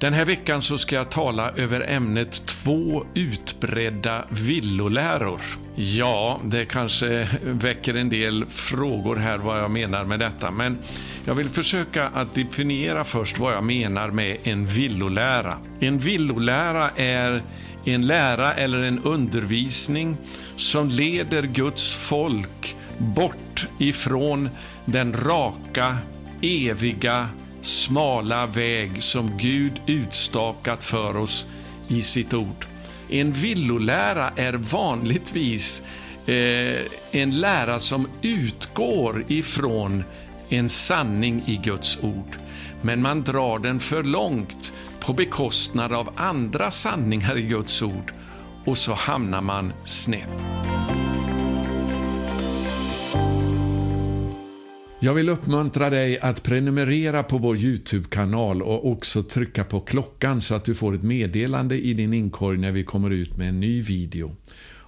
Den här veckan så ska jag tala över ämnet två utbredda villoläror. Ja, det kanske väcker en del frågor här vad jag menar med detta, men jag vill försöka att definiera först vad jag menar med en villolära. En villolära är en lära eller en undervisning som leder Guds folk bort ifrån den raka, eviga smala väg som Gud utstakat för oss i sitt ord. En villolära är vanligtvis eh, en lära som utgår ifrån en sanning i Guds ord. Men man drar den för långt på bekostnad av andra sanningar i Guds ord och så hamnar man snett. Jag vill uppmuntra dig att prenumerera på vår Youtube-kanal och också trycka på klockan så att du får ett meddelande i din inkorg när vi kommer ut med en ny video.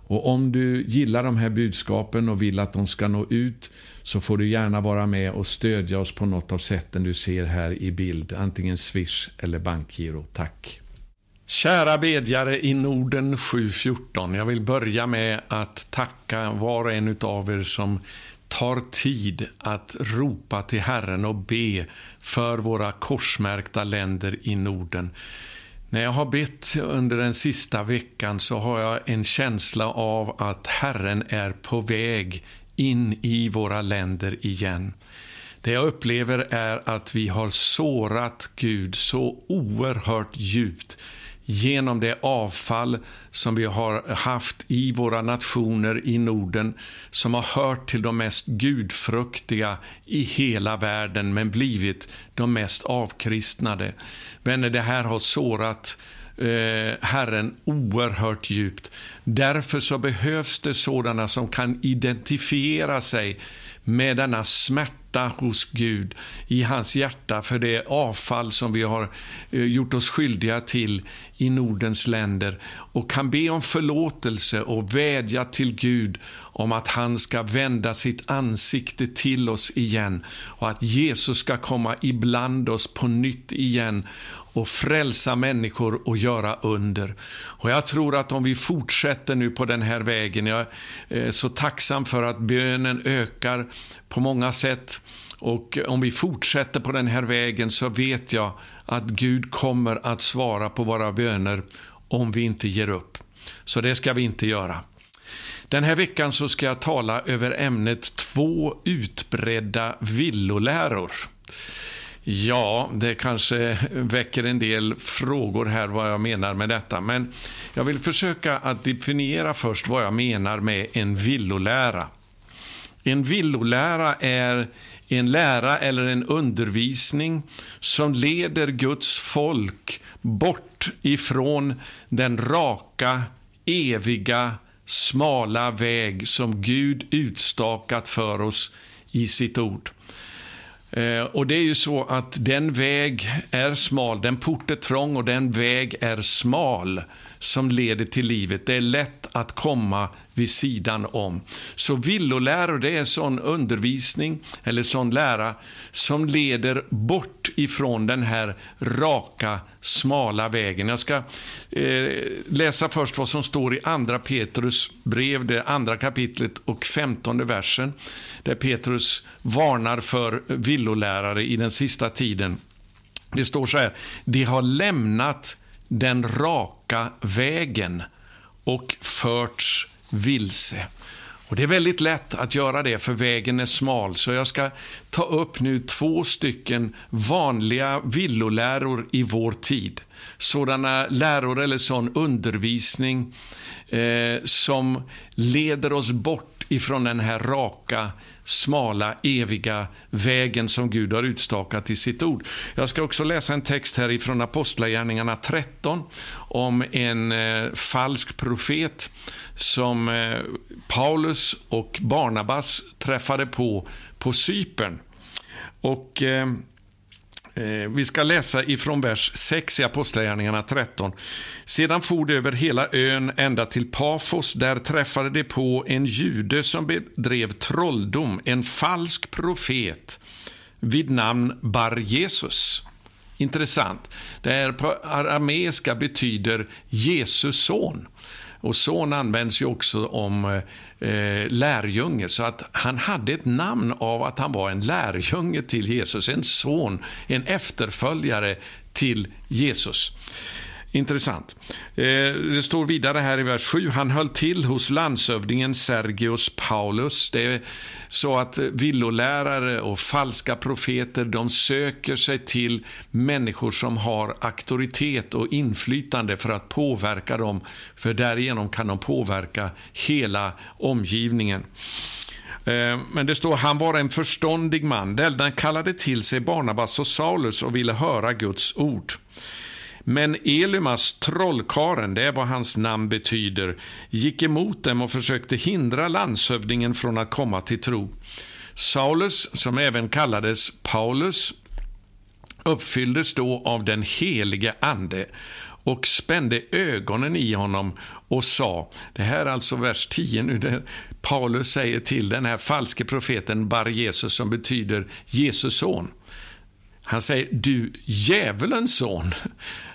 Och om du gillar de här budskapen och vill att de ska nå ut så får du gärna vara med och stödja oss på något av sätten du ser här i bild, antingen Swish eller bankgiro. Tack! Kära bedjare i Norden 714. Jag vill börja med att tacka var och en av er som tar tid att ropa till Herren och be för våra korsmärkta länder i Norden. När jag har bett under den sista veckan så har jag en känsla av att Herren är på väg in i våra länder igen. Det jag upplever är att vi har sårat Gud så oerhört djupt genom det avfall som vi har haft i våra nationer i Norden som har hört till de mest gudfruktiga i hela världen men blivit de mest avkristnade. Vänner, det här har sårat eh, Herren oerhört djupt. Därför så behövs det sådana som kan identifiera sig med denna smärta hos Gud i hans hjärta för det avfall som vi har eh, gjort oss skyldiga till i Nordens länder. Och kan be om förlåtelse och vädja till Gud om att han ska vända sitt ansikte till oss igen och att Jesus ska komma ibland oss på nytt igen och frälsa människor och göra under. Och Jag tror att om vi fortsätter nu på den här vägen, jag är så tacksam för att bönen ökar på många sätt. Och om vi fortsätter på den här vägen så vet jag att Gud kommer att svara på våra böner om vi inte ger upp. Så det ska vi inte göra. Den här veckan så ska jag tala över ämnet två utbredda villoläror. Ja, det kanske väcker en del frågor här vad jag menar med detta. Men jag vill försöka att definiera först vad jag menar med en villolära. En villolära är en lära eller en undervisning som leder Guds folk bort ifrån den raka, eviga, smala väg som Gud utstakat för oss i sitt ord. Eh, och det är ju så att den väg är smal, den port är trång och den väg är smal som leder till livet. Det är lätt att komma vid sidan om. Så villoläror, det är sån undervisning eller sån lära som leder bort ifrån den här raka, smala vägen. Jag ska eh, läsa först vad som står i andra Petrus brev, det andra kapitlet och femtonde versen, där Petrus varnar för villolärare i den sista tiden. Det står så här, de har lämnat den raka vägen och förts vilse. Och Det är väldigt lätt att göra det, för vägen är smal. Så jag ska ta upp nu två stycken vanliga villoläror i vår tid. Sådana läror eller sån undervisning eh, som leder oss bort ifrån den här raka, smala, eviga vägen som Gud har utstakat i sitt ord. Jag ska också läsa en text här ifrån Apostlagärningarna 13 om en eh, falsk profet som eh, Paulus och Barnabas träffade på på Cypern. Och eh, Eh, vi ska läsa ifrån vers 6 i Apostlagärningarna 13. Sedan for de över hela ön ända till Pafos. Där träffade de på en jude som bedrev trolldom, en falsk profet vid namn Bar Jesus. Intressant. Det här på arameiska betyder Jesus son. Och son används ju också om eh, eh, lärjunge, så att han hade ett namn av att han var en lärjunge till Jesus, en son, en efterföljare till Jesus. Intressant. Eh, det står vidare här i vers 7. Han höll till hos landshövdingen Sergius Paulus. Det är så att villolärare och falska profeter de söker sig till människor som har auktoritet och inflytande för att påverka dem. För därigenom kan de påverka hela omgivningen. Eh, men det står han var en förståndig man. Den kallade till sig Barnabas och Saulus och ville höra Guds ord. Men Elimas, trollkaren, det är vad hans namn betyder, gick emot dem och försökte hindra landshövdingen från att komma till tro. Saulus, som även kallades Paulus, uppfylldes då av den helige Ande och spände ögonen i honom och sa, det här är alltså vers 10 nu, där Paulus säger till den här falske profeten Bar Jesus som betyder Jesus son. Han säger, du djävulens son.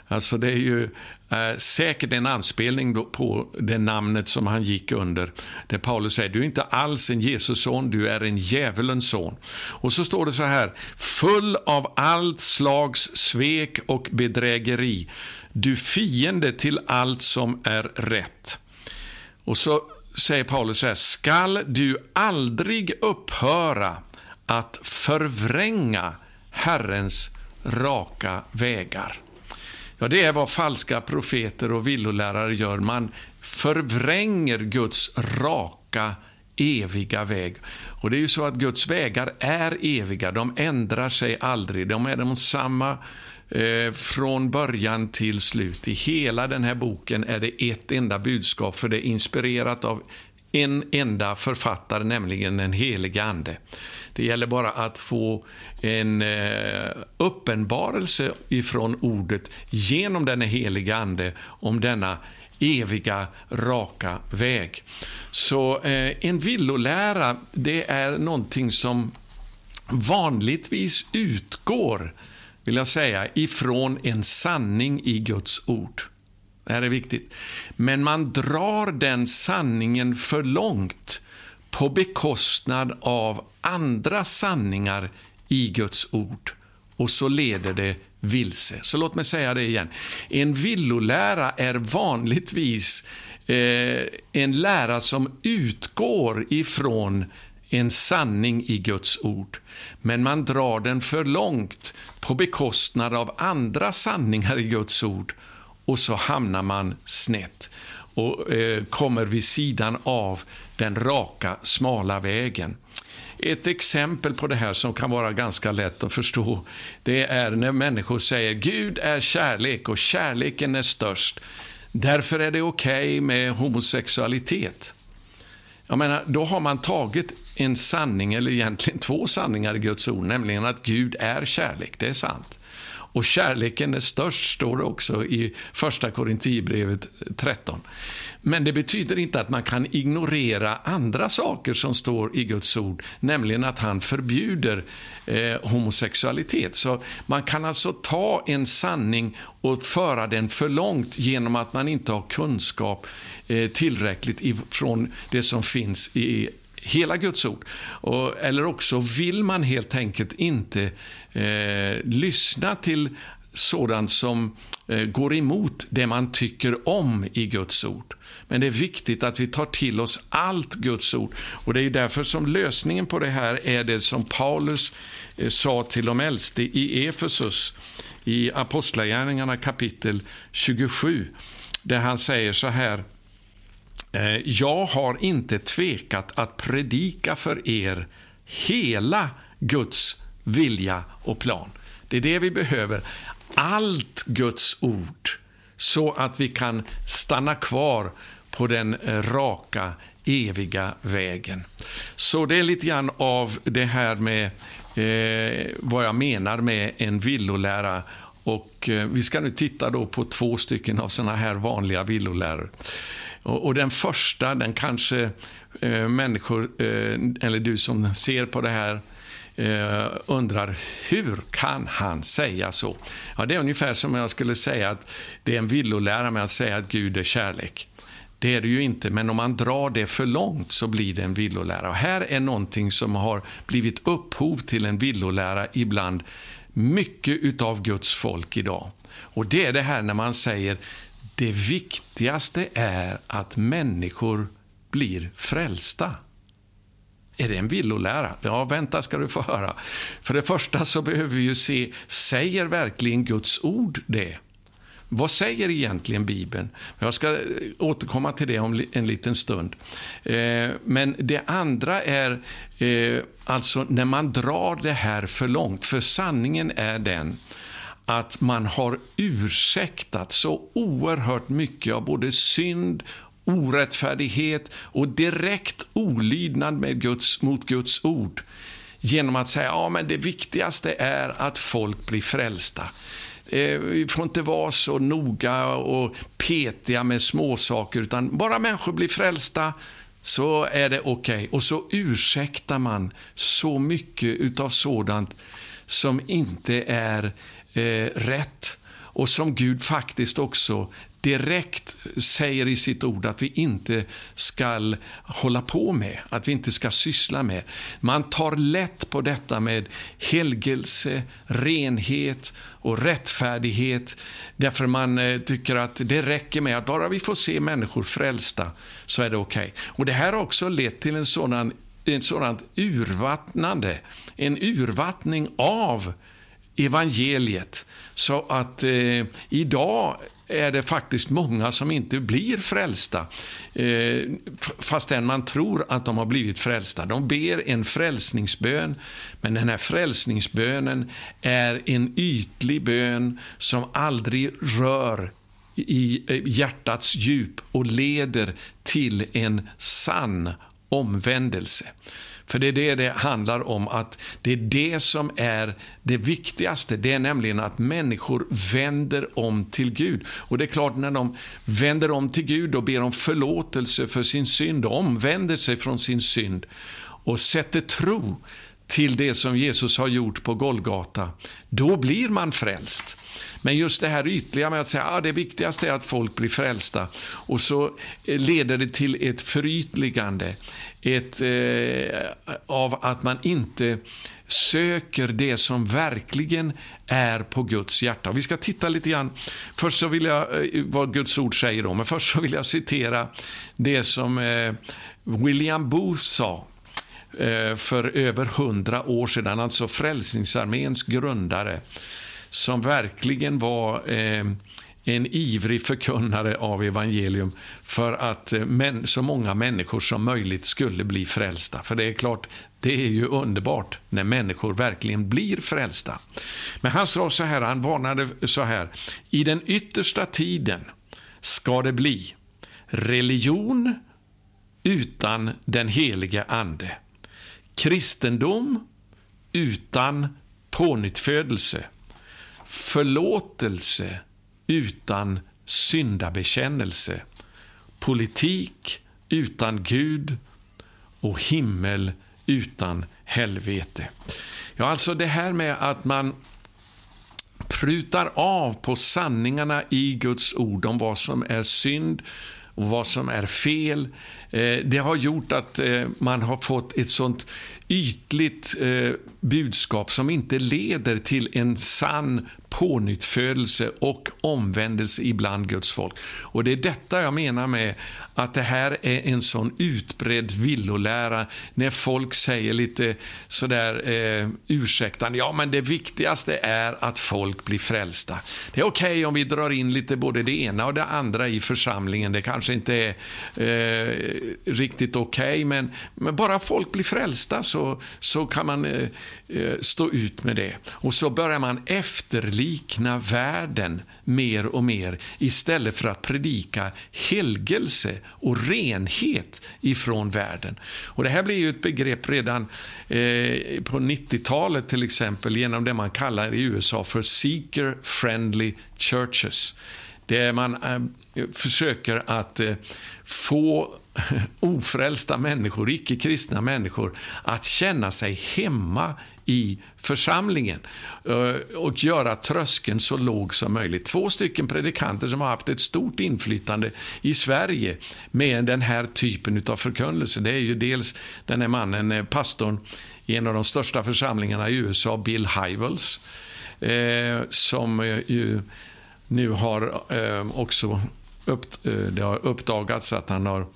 Alltså det är ju eh, säkert en anspelning på det namnet som han gick under. Där Paulus säger, du är inte alls en Jesus son, du är en djävulens son. Och så står det så här, full av allt slags svek och bedrägeri, du fiende till allt som är rätt. Och så säger Paulus så här, skall du aldrig upphöra att förvränga Herrens raka vägar. Ja, det är vad falska profeter och villolärare gör. Man förvränger Guds raka, eviga väg. Och det är ju så att Guds vägar är eviga, de ändrar sig aldrig. De är de samma eh, från början till slut. I hela den här boken är det ett enda budskap, för det är inspirerat av en enda författare, nämligen den helige Ande. Det gäller bara att få en eh, uppenbarelse ifrån ordet genom den heliga Ande om denna eviga, raka väg. Så eh, en villolära, det är någonting som vanligtvis utgår, vill jag säga, ifrån en sanning i Guds ord. Det här är viktigt. Men man drar den sanningen för långt på bekostnad av andra sanningar i Guds ord. Och så leder det vilse. Så låt mig säga det igen. En villolära är vanligtvis eh, en lära som utgår ifrån en sanning i Guds ord. Men man drar den för långt på bekostnad av andra sanningar i Guds ord och så hamnar man snett och eh, kommer vid sidan av den raka, smala vägen. Ett exempel på det här som kan vara ganska lätt att förstå, det är när människor säger Gud är kärlek och kärleken är störst. Därför är det okej okay med homosexualitet. Jag menar, då har man tagit en sanning, eller egentligen två sanningar i Guds ord, nämligen att Gud är kärlek, det är sant. Och kärleken är störst, står det också i första Korinthierbrevet 13. Men det betyder inte att man kan ignorera andra saker som står i Guds ord, nämligen att han förbjuder eh, homosexualitet. Så man kan alltså ta en sanning och föra den för långt genom att man inte har kunskap eh, tillräckligt från det som finns i hela Guds ord. Och, eller också vill man helt enkelt inte eh, lyssna till sådant som eh, går emot det man tycker om i Guds ord. Men det är viktigt att vi tar till oss allt Guds ord. Och Det är därför som lösningen på det här är det som Paulus eh, sa till de äldste i Efesus i Apostlagärningarna kapitel 27, där han säger så här eh, jag har inte tvekat att predika för er hela Guds vilja och plan. Det är det vi behöver. Allt Guds ord, så att vi kan stanna kvar på den eh, raka, eviga vägen. Så det är lite grann av det här med eh, vad jag menar med en villolära. Och eh, vi ska nu titta då på två stycken av såna här vanliga villoläror. Och, och den första, den kanske eh, människor, eh, eller du som ser på det här, eh, undrar hur kan han säga så? Ja, det är ungefär som jag skulle säga att det är en villolära med att säga att Gud är kärlek. Det är det ju inte, men om man drar det för långt så blir det en villolära. Och här är någonting som har blivit upphov till en villolära ibland mycket utav Guds folk idag. Och det är det här när man säger det viktigaste är att människor blir frälsta. Är det en villolära? Ja, vänta ska du få höra. För det första så behöver vi ju se, säger verkligen Guds ord det? Vad säger egentligen Bibeln? Jag ska eh, återkomma till det om en liten stund. Eh, men det andra är eh, alltså när man drar det här för långt. För sanningen är den att man har ursäktat så oerhört mycket av både synd orättfärdighet och direkt olydnad med Guds, mot Guds ord genom att säga ja men det viktigaste är att folk blir frälsta. Eh, vi får inte vara så noga och petiga med småsaker, utan bara människor blir frälsta så är det okej. Okay. Och så ursäktar man så mycket av sådant som inte är eh, rätt och som Gud faktiskt också direkt säger i sitt ord att vi inte ska hålla på med, att vi inte ska syssla med. Man tar lätt på detta med helgelse, renhet och rättfärdighet därför man eh, tycker att det räcker med att bara vi får se människor frälsta så är det okej. Okay. Och Det här har också lett till en sådan, en sådant urvattnande, en urvattning av evangeliet. Så att eh, idag är det faktiskt många som inte blir frälsta, eh, fastän man tror att de har blivit frälsta. De ber en frälsningsbön, men den här frälsningsbönen är en ytlig bön som aldrig rör i hjärtats djup och leder till en sann omvändelse. För det är det det handlar om, att det är det som är det viktigaste. Det är nämligen att människor vänder om till Gud. Och det är klart, när de vänder om till Gud och ber om förlåtelse för sin synd och omvänder sig från sin synd och sätter tro till det som Jesus har gjort på Golgata, då blir man frälst. Men just det här ytliga med att säga att ah, det viktigaste är att folk blir frälsta och så eh, leder det till ett förytligande ett, eh, av att man inte söker det som verkligen är på Guds hjärta. Vi ska titta lite grann. Först så vill jag, eh, vad Guds ord säger då, men först så vill jag citera det som eh, William Booth sa eh, för över hundra år sedan, alltså Frälsningsarméns grundare som verkligen var eh, en ivrig förkunnare av evangelium för att eh, så många människor som möjligt skulle bli frälsta. För det är klart, det är ju underbart när människor verkligen blir frälsta. Men han sa så här, han varnade så här. I den yttersta tiden ska det bli religion utan den helige Ande. Kristendom utan pånyttfödelse förlåtelse utan syndabekännelse, politik utan Gud och himmel utan helvete. Ja, alltså det här med att man prutar av på sanningarna i Guds ord om vad som är synd och vad som är fel. Eh, det har gjort att eh, man har fått ett sånt ytligt eh, budskap som inte leder till en sann pånyttfödelse och omvändelse ibland Guds folk. Och Det är detta jag menar med att det här är en sån utbredd villolära när folk säger lite sådär eh, ursäktande, ja men det viktigaste är att folk blir frälsta. Det är okej okay om vi drar in lite både det ena och det andra i församlingen, det kanske inte är eh, riktigt okej, okay, men, men, bara folk blir frälsta så, så kan man eh, Eh, stå ut med det. Och så börjar man efterlikna världen mer och mer istället för att predika helgelse och renhet ifrån världen. Och Det här blir ju ett begrepp redan eh, på 90-talet till exempel genom det man kallar i USA för seeker friendly churches. Där man eh, försöker att eh, få ofrälsta människor, icke-kristna människor, att känna sig hemma i församlingen eh, och göra tröskeln så låg som möjligt. Två stycken predikanter som har haft ett stort inflytande i Sverige med den här typen av förkunnelse. Det är ju dels den här mannen, eh, pastorn i en av de största församlingarna i USA, Bill Hybels, eh, som ju nu har också upp, det har uppdagats att han har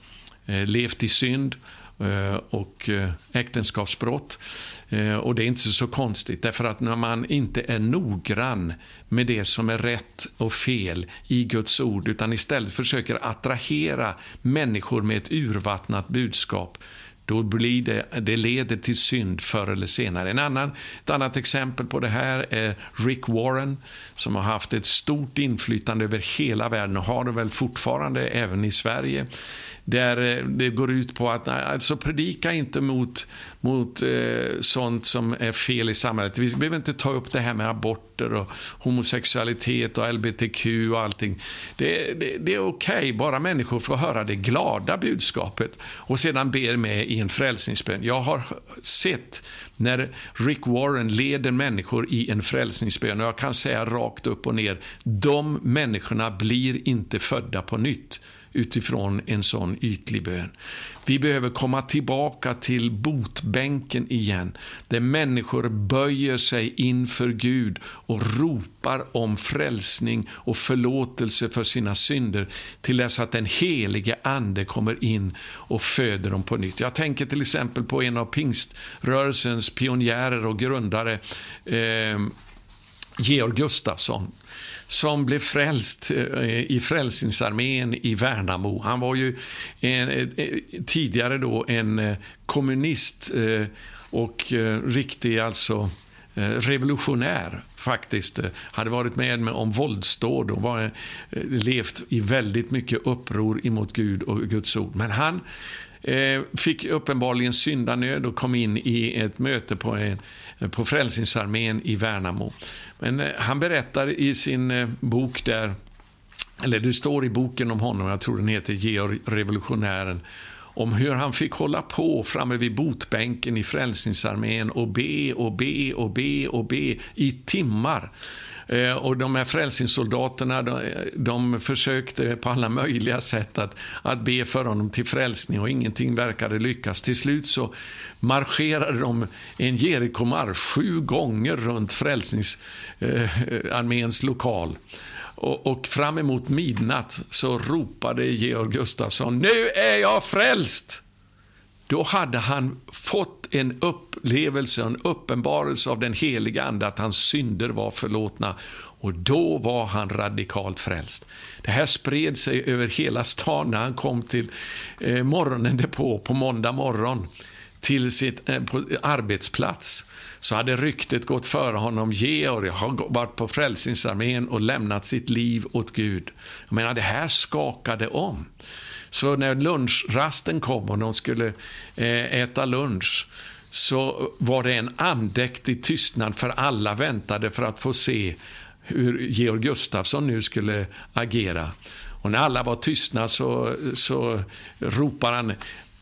levt i synd Eh, och eh, äktenskapsbrott. Eh, och det är inte så konstigt, därför att när man inte är noggrann med det som är rätt och fel i Guds ord, utan istället försöker attrahera människor med ett urvattnat budskap, då blir det, det leder till synd förr eller senare. En annan, ett annat exempel på det här är Rick Warren som har haft ett stort inflytande över hela världen och har det väl fortfarande även i Sverige där eh, det går ut på att alltså predika inte mot, mot eh, sånt som är fel i samhället. Vi behöver inte ta upp det här med aborter och homosexualitet och LBTQ och allting. Det, det, det är okej, okay, bara människor får höra det glada budskapet och sedan ber med i en frälsningsbön. Jag har sett när Rick Warren leder människor i en frälsningsbön och jag kan säga rakt upp och ner, de människorna blir inte födda på nytt utifrån en sån ytlig bön. Vi behöver komma tillbaka till botbänken igen, där människor böjer sig inför Gud och ropar om frälsning och förlåtelse för sina synder till dess att den helige Ande kommer in och föder dem på nytt. Jag tänker till exempel på en av pingströrelsens pionjärer och grundare, eh, Georg Gustafsson som blev frälst eh, i Frälsningsarmén i Värnamo. Han var ju en, eh, eh, tidigare då en kommunist och riktig alltså revolutionär faktiskt. Hade varit med om våldsdåd och var, levt i väldigt mycket uppror emot Gud och Guds ord. Men han Eh, fick uppenbarligen syndanöd och kom in i ett möte på en på Frälsningsarmén i Värnamo. Men eh, han berättar i sin eh, bok där, eller det står i boken om honom, jag tror den heter Georg revolutionären, om hur han fick hålla på framme vid botbänken i Frälsningsarmén och be och be och be och be i timmar Eh, och de här frälsningssoldaterna, de, de försökte på alla möjliga sätt att, att be för honom till frälsning och ingenting verkade lyckas. Till slut så marscherade de en Jerikomarsch sju gånger runt Frälsningsarméns eh, lokal. Och, och fram emot midnatt så ropade Georg Gustafsson, nu är jag frälst! Då hade han fått en upplevelse, en uppenbarelse av den heliga Ande att hans synder var förlåtna. Och då var han radikalt frälst. Det här spred sig över hela stan när han kom till eh, morgonen därpå, på måndag morgon, till sin eh, arbetsplats. Så hade ryktet gått före honom, Georg har varit på Frälsningsarmén och lämnat sitt liv åt Gud. Jag menar, det här skakade om. Så när lunchrasten kom och de skulle eh, äta lunch så var det en andäktig tystnad för alla väntade för att få se hur Georg Gustafsson nu skulle agera. Och när alla var tystna så, så ropar han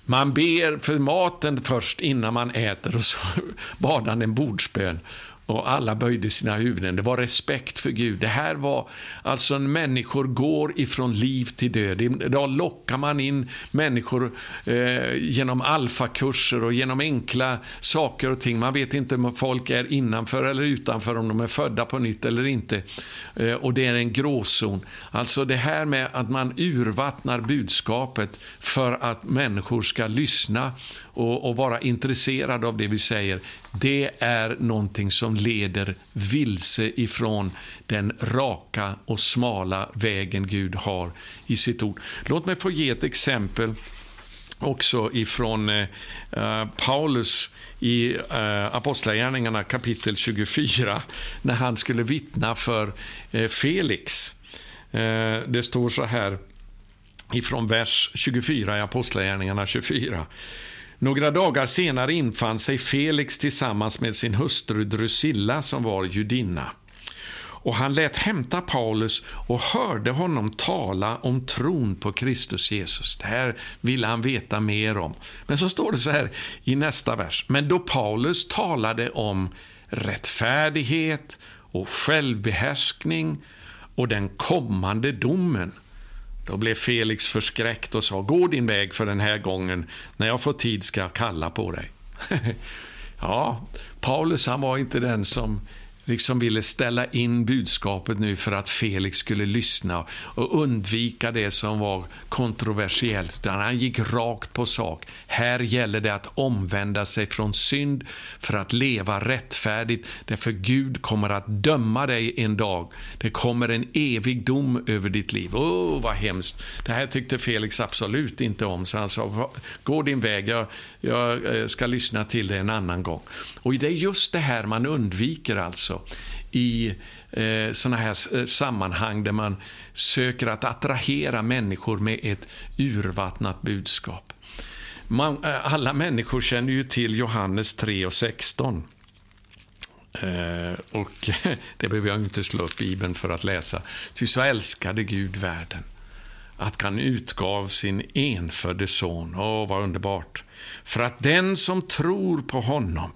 man ber för maten först innan man äter och så bad han en bordsbön och alla böjde sina huvuden. Det var respekt för Gud. Det här var alltså när människor går ifrån liv till död. Idag lockar man in människor eh, genom alfakurser och genom enkla saker och ting. Man vet inte om folk är innanför eller utanför, om de är födda på nytt eller inte. Eh, och det är en gråzon. Alltså det här med att man urvattnar budskapet för att människor ska lyssna och, och vara intresserade av det vi säger. Det är någonting som leder vilse ifrån den raka och smala vägen Gud har i sitt ord. Låt mig få ge ett exempel också ifrån eh, eh Paulus i eh, Apostlagärningarna kapitel 24 när han skulle vittna för eh, Felix. Eh, det står så här ifrån vers 24 i Apostlagärningarna 24. Några dagar senare infann sig Felix tillsammans med sin hustru Drusilla som var judinna. och han lät hämta Paulus och hörde honom tala om tron på Kristus Jesus. Det här ville han veta mer om. Men så står det så här i nästa vers. Men då Paulus talade om rättfärdighet och självbehärskning och den kommande domen då blev Felix förskräckt och sa, gå din väg för den här gången. När jag får tid ska jag kalla på dig. ja, Paulus han var inte den som liksom ville ställa in budskapet nu för att Felix skulle lyssna och undvika det som var kontroversiellt. Utan han gick rakt på sak. Här gäller det att omvända sig från synd för att leva rättfärdigt. Därför Gud kommer att döma dig en dag. Det kommer en evig dom över ditt liv. Åh, oh, vad hemskt. Det här tyckte Felix absolut inte om. Så han sa, gå din väg, jag, jag eh, ska lyssna till dig en annan gång. Och det är just det här man undviker alltså i eh, sådana här eh, sammanhang där man söker att attrahera människor med ett urvattnat budskap. Man, eh, alla människor känner ju till Johannes 3 och 16. Eh, och det behöver jag inte slå upp Bibeln för att läsa. Ty så älskade Gud världen att han utgav sin enfödde son. Åh, vad underbart! För att den som tror på honom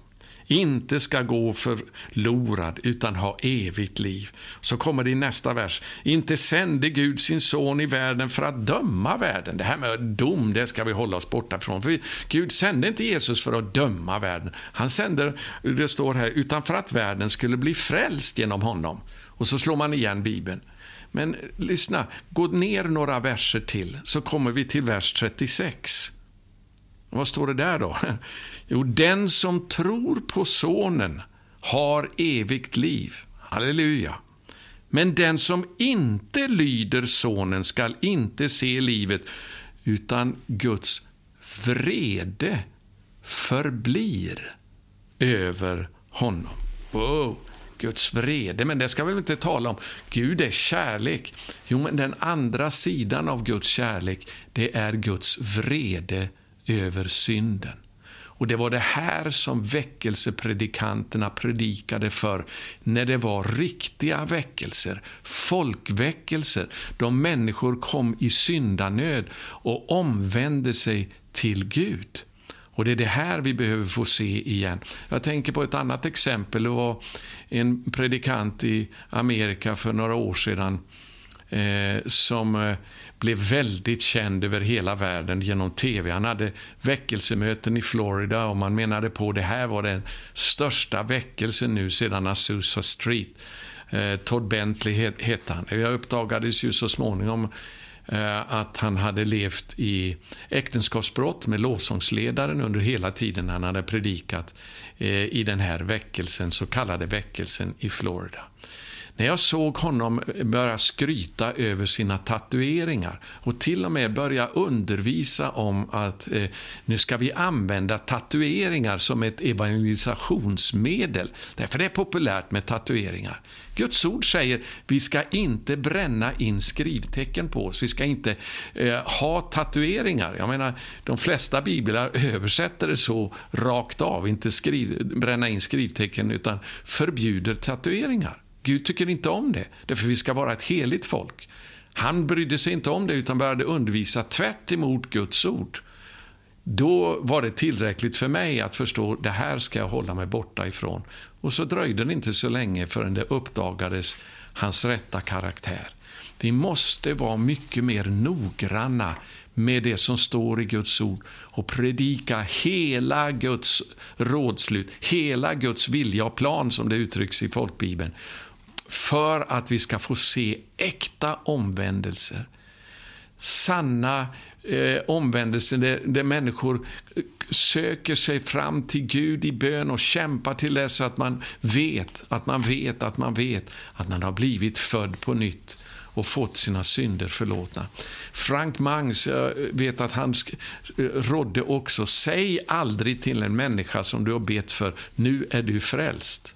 inte ska gå förlorad utan ha evigt liv. Så kommer det i nästa vers. Inte sände Gud sin son i världen för att döma världen. Det här med dom, det ska vi hålla oss borta från. För Gud sände inte Jesus för att döma världen. Han sände, det står här, utan för att världen skulle bli frälst genom honom. Och så slår man igen Bibeln. Men lyssna, gå ner några verser till så kommer vi till vers 36. Vad står det där då? Jo, den som tror på Sonen har evigt liv. Halleluja. Men den som inte lyder Sonen skall inte se livet, utan Guds vrede förblir över honom. Wow. Guds vrede, men det ska vi väl inte tala om. Gud är kärlek. Jo, men den andra sidan av Guds kärlek, det är Guds vrede över synden. Och Det var det här som väckelsepredikanterna predikade för när det var riktiga väckelser, folkväckelser, då människor kom i syndanöd och omvände sig till Gud. Och Det är det här vi behöver få se igen. Jag tänker på ett annat exempel. Det var en predikant i Amerika för några år sedan eh, som eh, blev väldigt känd över hela världen genom tv. Han hade väckelsemöten i Florida och man menade på att det här var den största väckelsen nu sedan Azusa Street. Eh, Todd Bentley hette han. Det uppdagades ju så småningom eh, att han hade levt i äktenskapsbrott med lovsångsledaren under hela tiden han hade predikat eh, i den här väckelsen, så kallade väckelsen i Florida. När jag såg honom börja skryta över sina tatueringar och till och med börja undervisa om att eh, nu ska vi använda tatueringar som ett evangelisationsmedel. Därför det är populärt med tatueringar. Guds ord säger vi ska inte bränna in skrivtecken på oss. Vi ska inte eh, ha tatueringar. Jag menar, de flesta biblar översätter det så rakt av, inte skriv, bränna in skrivtecken, utan förbjuder tatueringar. Gud tycker inte om det, därför vi ska vara ett heligt folk. Han brydde sig inte om det utan började undervisa tvärt emot Guds ord. Då var det tillräckligt för mig att förstå det här ska jag hålla mig borta ifrån. Och så dröjde det inte så länge förrän det uppdagades hans rätta karaktär. Vi måste vara mycket mer noggranna med det som står i Guds ord och predika hela Guds rådslut, hela Guds vilja och plan som det uttrycks i folkbibeln för att vi ska få se äkta omvändelser. Sanna eh, omvändelser där, där, människor söker sig fram till Gud i bön och kämpar till dess att man vet, att man vet, att man vet att man har blivit född på nytt och fått sina synder förlåtna. Frank Mangs, jag vet att han rådde också, säg aldrig till en människa som du har bett för, nu är du frälst.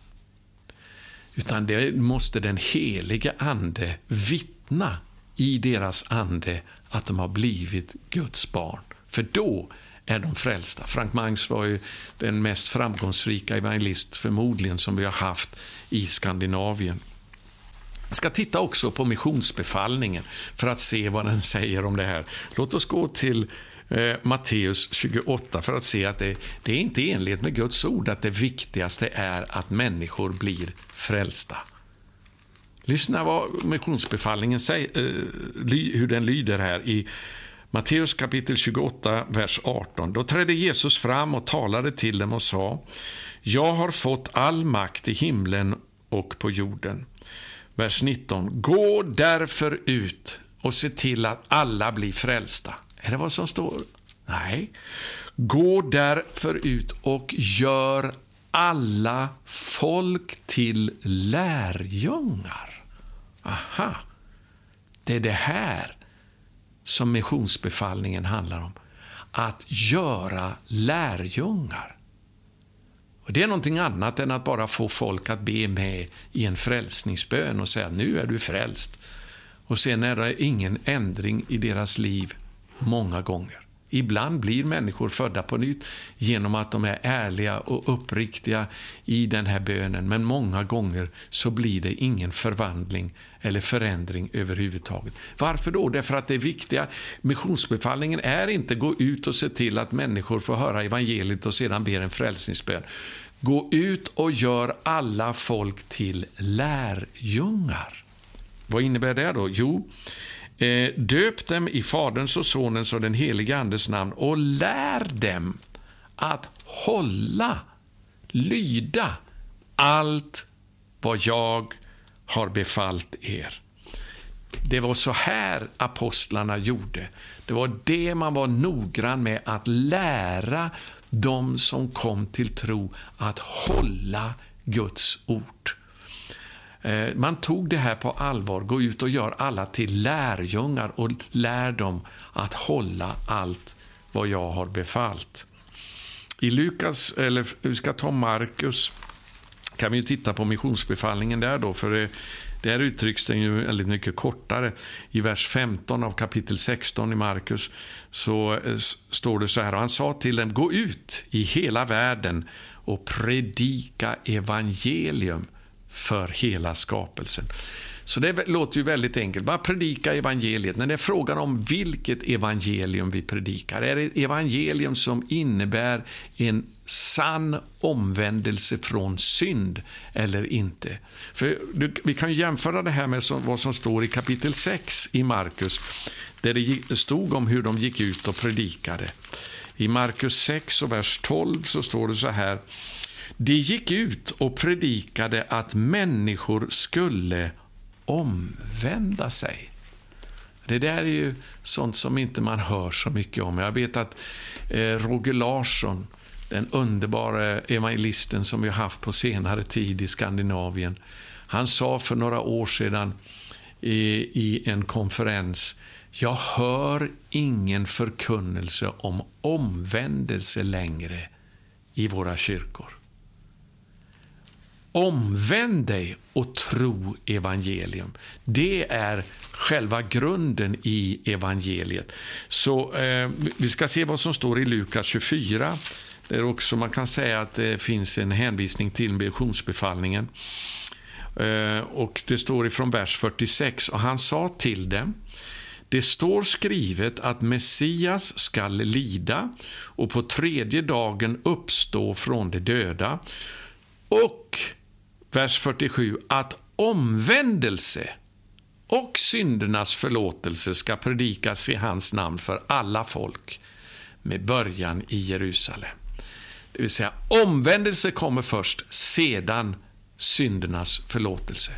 Utan det måste den helige Ande vittna i deras ande att de har blivit Guds barn. För då är de frälsta. Frank Mangs var ju den mest framgångsrika evangelist förmodligen som vi har haft i Skandinavien. Jag ska titta också på missionsbefallningen för att se vad den säger om det här. Låt oss gå till eh, Matteus 28 för att se att det, det är inte enligt med Guds ord att det viktigaste är att människor blir frälsta. Lyssna vad missionsbefallningen säger, eh, hur den lyder här i Matteus kapitel 28, vers 18. Då trädde Jesus fram och talade till dem och sa Jag har fått all makt i himlen och på jorden. Vers 19. Gå därför ut och se till att alla blir frälsta. Är det vad som står? Nej. Gå därför ut och gör alla folk till lärjungar. Aha. Det är det här som missionsbefallningen handlar om. Att göra lärjungar. Och Det är någonting annat än att bara få folk att be med i en frälsningsbön och säga nu är du frälst. Och sen är det ingen ändring i deras liv många gånger. Ibland blir människor födda på nytt genom att de är ärliga och uppriktiga i den här bönen, men många gånger så blir det ingen förvandling eller förändring överhuvudtaget. Varför då? Därför att det viktiga, missionsbefallningen är inte gå ut och se till att människor får höra evangeliet och sedan ber en frälsningsbön. Gå ut och gör alla folk till lärjungar. Vad innebär det då? Jo, Eh, döp dem i Faderns och Sonens och den helige Andes namn och lär dem att hålla, lyda allt vad jag har befallt er. Det var så här apostlarna gjorde. Det var det man var noggrann med, att lära de som kom till tro att hålla Guds ord. Eh, man tog det här på allvar, gå ut och gör alla till lärjungar och lär dem att hålla allt vad jag har befallt. I Lukas, eller vi ska ta Markus, kan vi titta på missionsbefallningen där då, för det, där uttrycks den ju väldigt mycket kortare. I vers 15 av kapitel 16 i Markus så eh, står det så här, och han sa till dem, gå ut i hela världen och predika evangelium för hela skapelsen. Så det låter ju väldigt enkelt. Bara predika evangeliet. När det är frågan om vilket evangelium vi predikar. Är det ett evangelium som innebär en sann omvändelse från synd eller inte? För Vi kan jämföra det här med vad som står i kapitel 6 i Markus. Där det stod om hur de gick ut och predikade. I Markus 6 och vers 12 så står det så här. De gick ut och predikade att människor skulle omvända sig. Det där är ju sånt som inte man hör så mycket om. Jag vet att eh, Roger Larsson, den underbara evangelisten som vi har haft på senare tid i Skandinavien, han sa för några år sedan i, i en konferens jag hör ingen förkunnelse om omvändelse längre i våra kyrkor. Omvänd dig och tro evangelium. Det är själva grunden i evangeliet. Så eh, Vi ska se vad som står i Lukas 24. Där också man kan säga att det finns en hänvisning till missionsbefallningen. Eh, och Det står ifrån vers 46. Och Han sa till dem det står skrivet att Messias skall lida och på tredje dagen uppstå från de döda och vers 47, att omvändelse och syndernas förlåtelse ska predikas i hans namn för alla folk med början i Jerusalem. Det vill säga, omvändelse kommer först, sedan syndernas förlåtelse.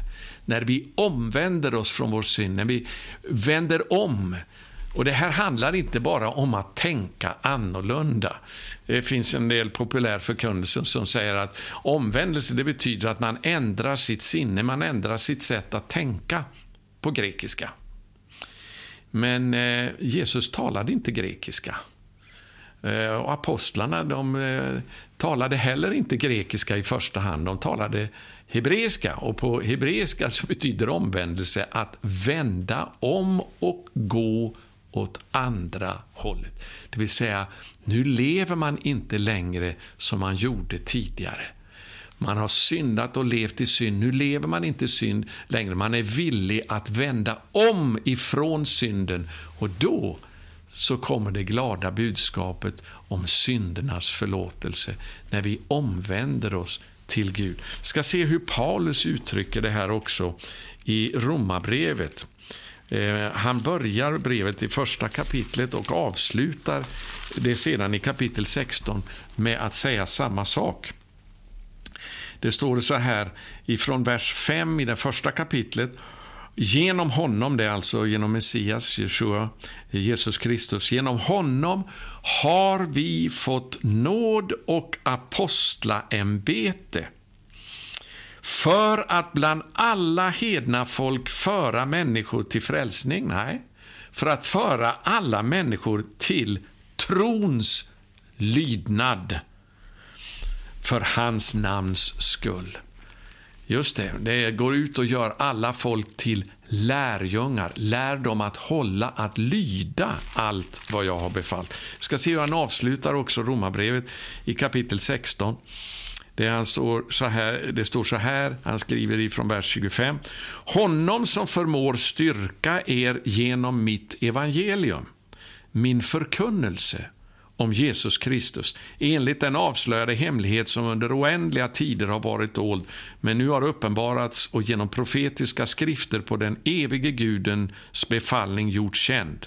När vi omvänder oss från vår synd, när vi vänder om och Det här handlar inte bara om att tänka annorlunda. Det finns en del populär förkunnelse som säger att omvändelse det betyder att man ändrar sitt sinne, man ändrar sitt sätt att tänka på grekiska. Men eh, Jesus talade inte grekiska. Eh, och apostlarna de, eh, talade heller inte grekiska i första hand, de talade hebreiska. Och på hebreiska så betyder omvändelse att vända om och gå åt andra hållet. Det vill säga, nu lever man inte längre som man gjorde tidigare. Man har syndat och levt i synd. Nu lever man inte i synd längre. Man är villig att vända om ifrån synden. Och då så kommer det glada budskapet om syndernas förlåtelse när vi omvänder oss till Gud. Vi ska se hur Paulus uttrycker det här också i Romarbrevet. Eh, han börjar brevet i första kapitlet och avslutar det sedan i kapitel 16 med att säga samma sak. Det står så här ifrån vers 5 i det första kapitlet. Genom honom, det är alltså genom Messias, Jeshua, Jesus Kristus, genom honom har vi fått nåd och apostlaämbete för att bland alla hedna folk föra människor till frälsning? Nej, för att föra alla människor till trons lydnad för hans namns skull. Just det, det går ut och gör alla folk till lärjungar. Lär dem att hålla, att lyda allt vad jag har befallt. Vi ska se hur han avslutar också Romarbrevet i kapitel 16. Det, han står så här, det står så här, han skriver ifrån vers 25. Honom som förmår styrka er genom mitt evangelium, min förkunnelse om Jesus Kristus, enligt den avslöjade hemlighet som under oändliga tider har varit dold, men nu har uppenbarats och genom profetiska skrifter på den evige Gudens befallning gjorts känd.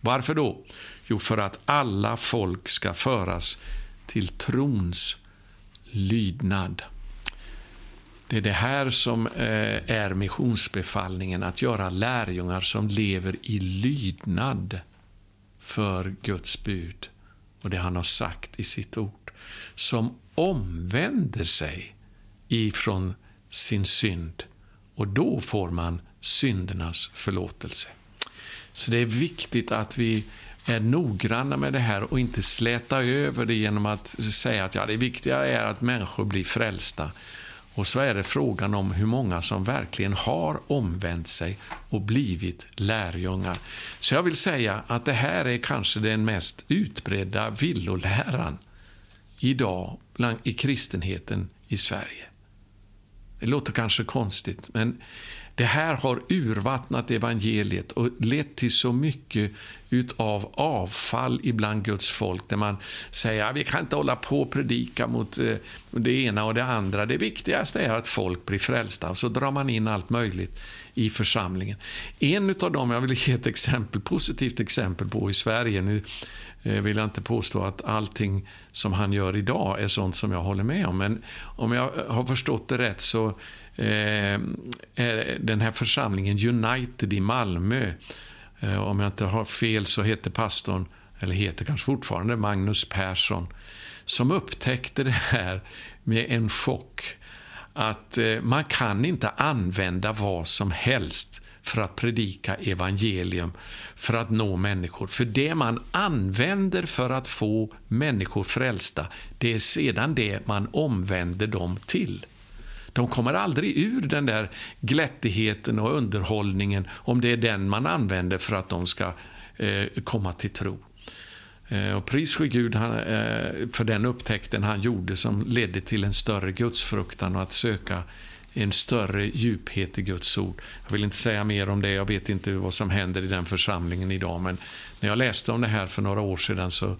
Varför då? Jo, för att alla folk ska föras till trons lydnad. Det är det här som eh, är missionsbefallningen, att göra lärjungar som lever i lydnad för Guds bud och det han har sagt i sitt ord. Som omvänder sig ifrån sin synd och då får man syndernas förlåtelse. Så det är viktigt att vi är noggranna med det här och inte släta över det genom att säga att ja, det viktiga är att människor blir frälsta. Och så är det frågan om hur många som verkligen har omvänt sig och blivit lärjungar. Så jag vill säga att det här är kanske den mest utbredda villoläran idag i kristenheten i Sverige. Det låter kanske konstigt, men det här har urvattnat evangeliet och lett till så mycket utav avfall ibland Guds folk där man säger att vi kan inte hålla på och predika mot eh, det ena och det andra. Det viktigaste är att folk blir frälsta. Så drar man in allt möjligt i församlingen. En av dem jag vill ge ett exempel, positivt exempel på i Sverige. Nu eh, vill jag inte påstå att allting som han gör idag är sånt som jag håller med om. Men om jag har förstått det rätt så Eh, den här församlingen United i Malmö. Eh, om jag inte har fel så heter pastorn, eller heter kanske fortfarande, Magnus Persson, som upptäckte det här med en chock. Att eh, man kan inte använda vad som helst för att predika evangelium, för att nå människor. För det man använder för att få människor frälsta, det är sedan det man omvänder dem till. De kommer aldrig ur den där glättigheten och underhållningen om det är den man använder för att de ska eh, komma till tro. Eh, och pris ske Gud han, eh, för den upptäckten han gjorde som ledde till en större gudsfruktan och att söka en större djuphet i Guds ord. Jag vill inte säga mer om det, jag vet inte vad som händer i den församlingen idag, men när jag läste om det här för några år sedan så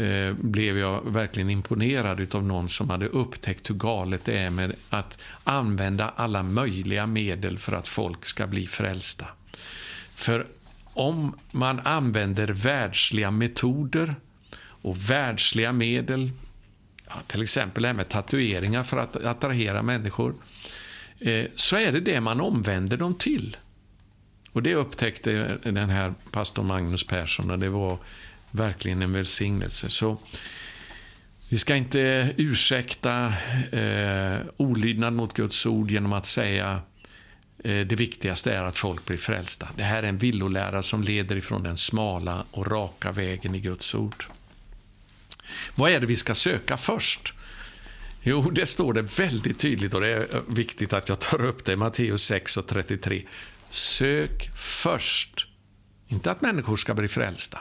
Eh, blev jag verkligen imponerad av någon som hade upptäckt hur galet det är med att använda alla möjliga medel för att folk ska bli frälsta. För om man använder världsliga metoder och världsliga medel, ja, till exempel det här med tatueringar för att attrahera människor, eh, så är det det man omvänder dem till. Och det upptäckte den här pastor Magnus Persson och det var verkligen en välsignelse. Så vi ska inte ursäkta eh, olydnad mot Guds ord genom att säga eh, det viktigaste är att folk blir frälsta. Det här är en villolära som leder ifrån den smala och raka vägen i Guds ord. Vad är det vi ska söka först? Jo, det står det väldigt tydligt och det är eh, viktigt att jag tar upp det. Matteus 6 och 33. Sök först, inte att människor ska bli frälsta,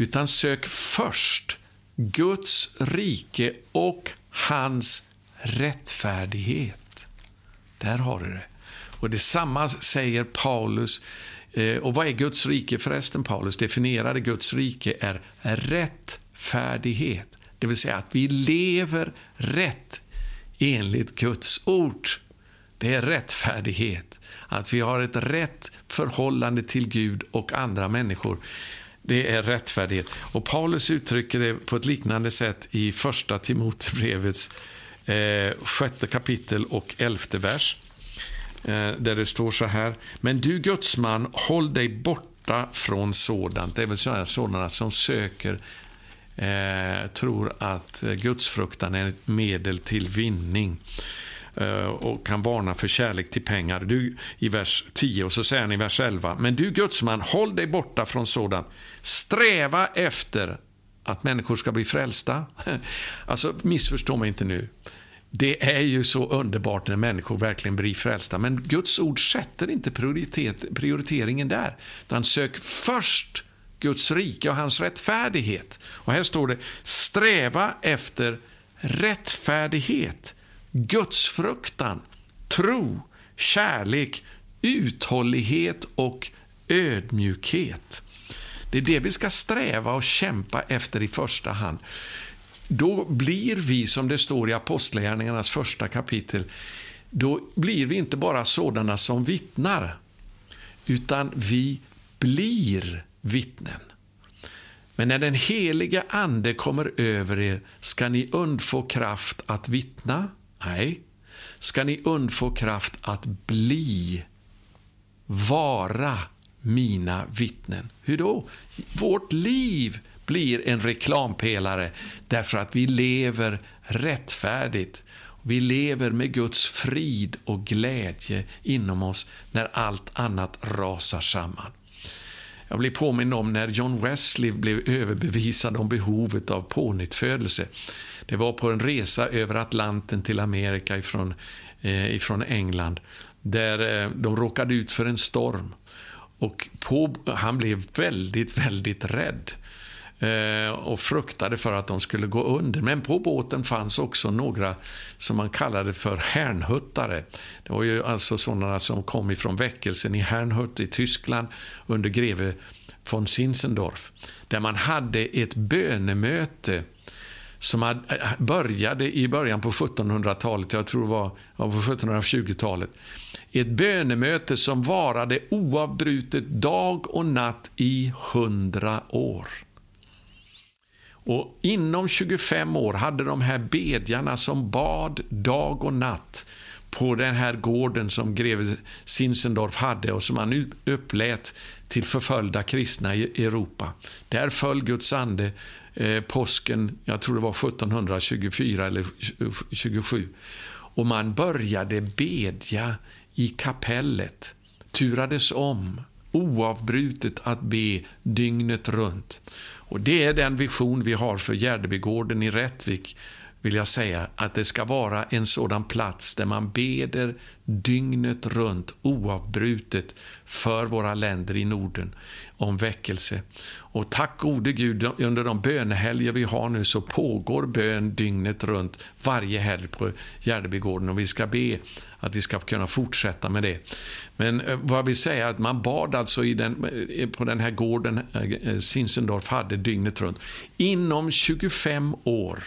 utan sök först Guds rike och hans rättfärdighet. Där har du det. Och detsamma säger Paulus. Eh, och vad är Guds rike förresten? Paulus definierade Guds rike är rättfärdighet. Det vill säga att vi lever rätt enligt Guds ord. Det är rättfärdighet. Att vi har ett rätt förhållande till Gud och andra människor. Det är rättfärdighet. Och Paulus uttrycker det på ett liknande sätt i första Timotebrevets eh, sjätte kapitel och elfte vers. Eh, där det står så här. Men du gudsman, håll dig borta från sådant. Det är väl sådana, sådana som söker eh, tror att eh, gudsfruktan är ett medel till vinning eh, Eh, och kan varna för kärlek till pengar. Du, I vers 10 och så säger han i vers 11. Men du gudsman, håll dig borta från sådant. Sträva efter att människor ska bli frälsta. Alltså, missförstå mig inte nu. Det är ju så underbart när människor verkligen blir frälsta. Men Guds ord sätter inte prioritet, prioriteringen där. Utan sök först Guds rike och hans rättfärdighet. Och här står det, sträva efter rättfärdighet, gudsfruktan, tro, kärlek, uthållighet och ödmjukhet. Det är det vi ska sträva och kämpa efter i första hand. Då blir vi, som det står i Apostlagärningarnas första kapitel, då blir vi inte bara sådana som vittnar, utan vi blir vittnen. Men när den heliga Ande kommer över er ska ni undfå kraft att vittna. Nej, ska ni undfå kraft att bli, vara mina vittnen. Hur då? Vårt liv blir en reklampelare därför att vi lever rättfärdigt. Vi lever med Guds frid och glädje inom oss när allt annat rasar samman. Jag blir påminn om när John Wesley blev överbevisad om behovet av pånyttfödelse. Det var på en resa över Atlanten till Amerika ifrån, eh, ifrån England där eh, de råkade ut för en storm. Och på, han blev väldigt, väldigt rädd. Eh, och fruktade för att de skulle gå under. Men på båten fanns också några som man kallade för härnhuttare. Det var ju alltså sådana som kom ifrån väckelsen i Hernhut i Tyskland under greve von Zinzendorf. Där man hade ett bönemöte som hade, eh, eh, började i början på 1700-talet, jag tror det var på 1720-talet. Ett bönemöte som varade oavbrutet dag och natt i hundra år. Och inom 25 år hade de här bedjarna som bad dag och natt på den här gården som greve Zinzendorf hade och som han upplät till förföljda kristna i Europa. Där föll Guds ande eh, påsken, jag tror det var 1724 eller 27. Och man började bedja i kapellet, turades om oavbrutet att be dygnet runt. Och Det är den vision vi har för Gärdebygården i Rättvik vill jag säga att det ska vara en sådan plats där man beder dygnet runt oavbrutet för våra länder i Norden om väckelse. Och tack gode Gud, under de bönehelger vi har nu så pågår bön dygnet runt varje helg på Gärdebygården och vi ska be att vi ska kunna fortsätta med det. Men eh, vad vi säger att man bad alltså i den, eh, på den här gården eh, Sinsendorf hade dygnet runt. Inom 25 år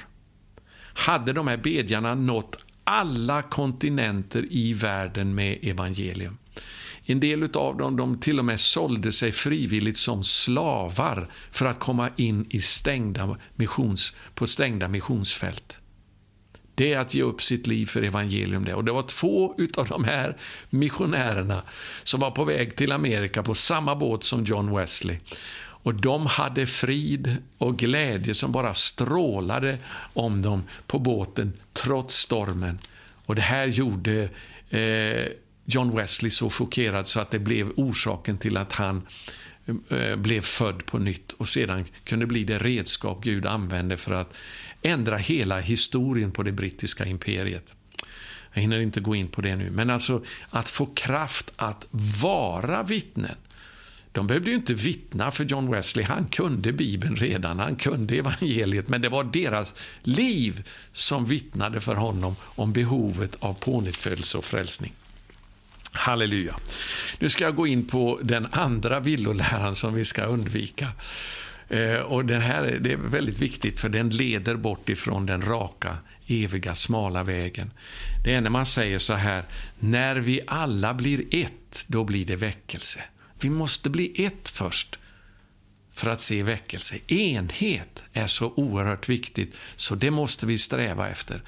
hade de här bedjarna nått alla kontinenter i världen med evangelium. En del av dem de till och med sålde sig frivilligt som slavar för att komma in i stängda missions, på stängda missionsfält. Det är att ge upp sitt liv för evangelium. Det. Och det var två av de här missionärerna som var på väg till Amerika på samma båt som John Wesley. Och de hade frid och glädje som bara strålade om dem på båten trots stormen. Och det här gjorde eh, John Wesley så chockerad så att det blev orsaken till att han eh, blev född på nytt och sedan kunde bli det redskap Gud använde för att ändra hela historien på det brittiska imperiet. Jag hinner inte gå in på det nu, men alltså att få kraft att vara vittnen de behövde ju inte vittna för John Wesley. Han kunde Bibeln redan, han kunde evangeliet, men det var deras liv som vittnade för honom om behovet av pånyttfödelse och frälsning. Halleluja. Nu ska jag gå in på den andra villoläran som vi ska undvika. Eh, och den här det är väldigt viktigt, för den leder bort ifrån den raka, eviga, smala vägen. Det är när man säger så här, när vi alla blir ett, då blir det väckelse. Vi måste bli ett först för att se väckelse. Enhet är så oerhört viktigt, så det måste vi sträva efter.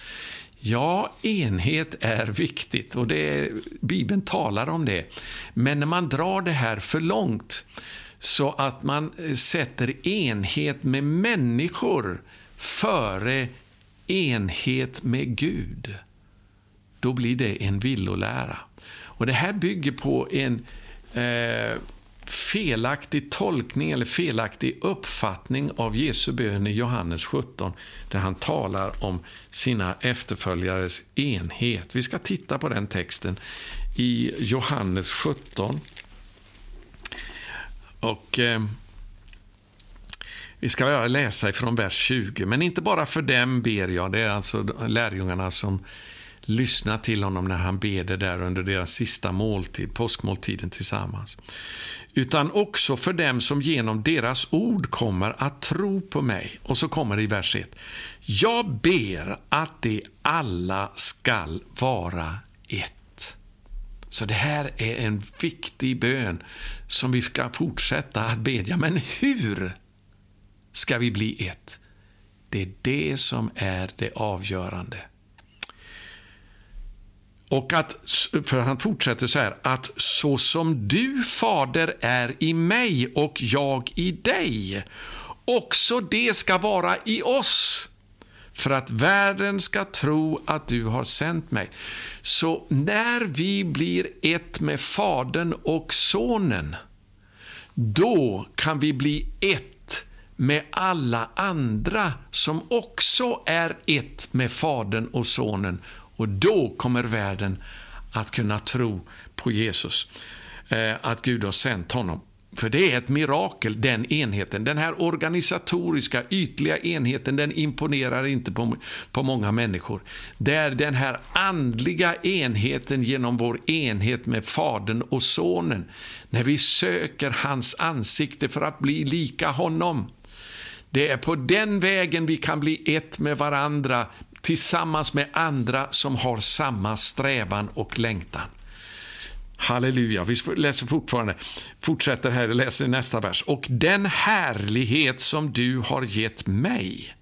Ja, enhet är viktigt och det, Bibeln talar om det. Men när man drar det här för långt, så att man sätter enhet med människor före enhet med Gud, då blir det en villolära. Och Det här bygger på en eh, felaktig tolkning eller felaktig uppfattning av Jesu bön i Johannes 17, där han talar om sina efterföljares enhet. Vi ska titta på den texten i Johannes 17. Och eh, Vi ska läsa ifrån vers 20. Men inte bara för dem ber jag, det är alltså lärjungarna som Lyssna till honom när han ber det där under deras sista måltid, påskmåltiden tillsammans. Utan också för dem som genom deras ord kommer att tro på mig. Och så kommer det i vers 1. Jag ber att de alla skall vara ett. Så det här är en viktig bön som vi ska fortsätta att bedja. Men hur ska vi bli ett? Det är det som är det avgörande. Och att, för han fortsätter så här, att så som du, Fader, är i mig och jag i dig, också det ska vara i oss, för att världen ska tro att du har sänt mig. Så när vi blir ett med Fadern och Sonen, då kan vi bli ett med alla andra som också är ett med Fadern och Sonen och då kommer världen att kunna tro på Jesus, eh, att Gud har sänt honom. För det är ett mirakel, den enheten. Den här organisatoriska, ytliga enheten, den imponerar inte på, på många människor. Det är den här andliga enheten genom vår enhet med Fadern och Sonen. När vi söker hans ansikte för att bli lika honom. Det är på den vägen vi kan bli ett med varandra tillsammans med andra som har samma strävan och längtan. Halleluja, vi läser fortfarande, fortsätter här, läser nästa vers. Och den härlighet som du har gett mig,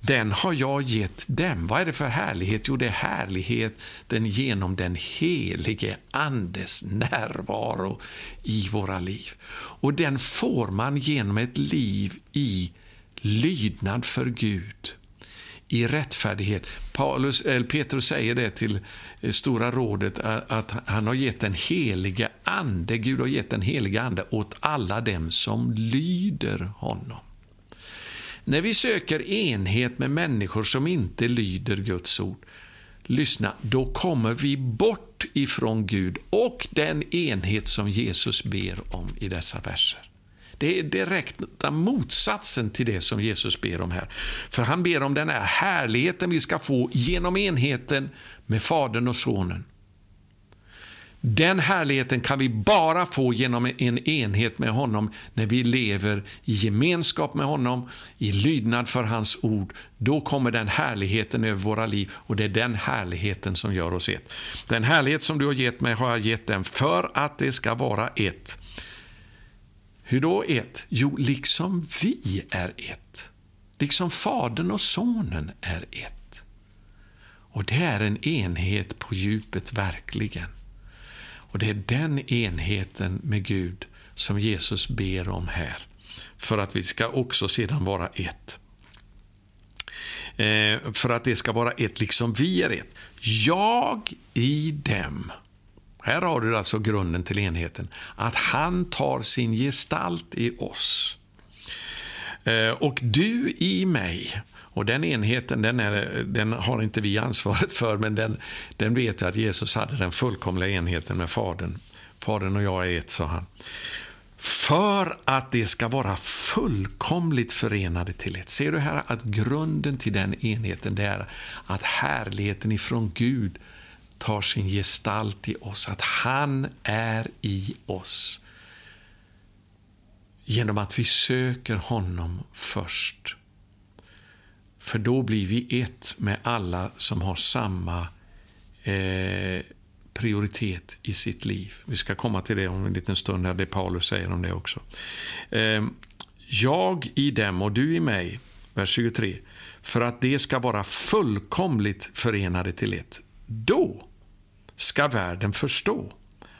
den har jag gett dem. Vad är det för härlighet? Jo, det är härligheten genom den helige Andes närvaro i våra liv. Och den får man genom ett liv i lydnad för Gud i rättfärdighet. Paulus, eller Petrus säger det till eh, Stora rådet att han har gett den heliga Ande, Gud har gett den helige Ande åt alla dem som lyder honom. När vi söker enhet med människor som inte lyder Guds ord, lyssna, då kommer vi bort ifrån Gud och den enhet som Jesus ber om i dessa verser. Det är direkta motsatsen till det som Jesus ber om här. För han ber om den här härligheten vi ska få genom enheten med Fadern och Sonen. Den härligheten kan vi bara få genom en enhet med honom när vi lever i gemenskap med honom, i lydnad för hans ord. Då kommer den härligheten över våra liv och det är den härligheten som gör oss ett. Den härlighet som du har gett mig har jag gett den för att det ska vara ett. Hur då ett? Jo, liksom vi är ett. Liksom Fadern och Sonen är ett. Och det är en enhet på djupet, verkligen. Och det är den enheten med Gud som Jesus ber om här, för att vi ska också sedan vara ett. Eh, för att det ska vara ett liksom vi är ett. Jag i dem här har du alltså grunden till enheten. Att han tar sin gestalt i oss. Eh, och du i mig. Och den enheten den, är, den har inte vi ansvaret för, men den, den vet jag att Jesus hade, den fullkomliga enheten med Fadern. Fadern och jag är ett, sa han. för att det ska vara fullkomligt förenade till ett. Ser du här att grunden till den enheten det är att härligheten ifrån Gud tar sin gestalt i oss, att han är i oss genom att vi söker honom först. För då blir vi ett med alla som har samma eh, prioritet i sitt liv. Vi ska komma till det om en liten stund, här, det Paulus säger om det också. Eh, jag i dem och du i mig, vers 23, för att det ska vara fullkomligt förenade till ett. Då ska världen förstå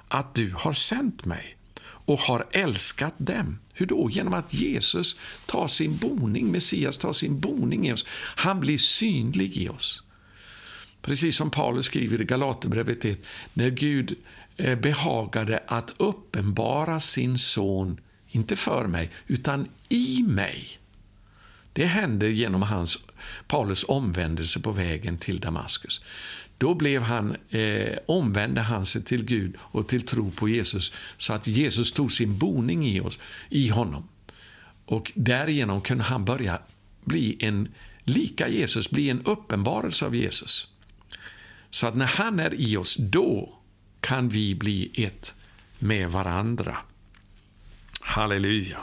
att du har sänt mig och har älskat dem. Hur då? Genom att Jesus tar sin boning, Messias tar sin boning i oss. Han blir synlig i oss. Precis som Paulus skriver i Galaterbrevet 1, när Gud eh, behagade att uppenbara sin son, inte för mig, utan i mig. Det hände genom hans, Paulus omvändelse på vägen till Damaskus. Då blev han, eh, omvände han sig till Gud och till tro på Jesus så att Jesus tog sin boning i, oss, i honom. Och därigenom kunde han börja bli en, lika Jesus, bli en uppenbarelse av Jesus. Så att när han är i oss, då kan vi bli ett med varandra. Halleluja.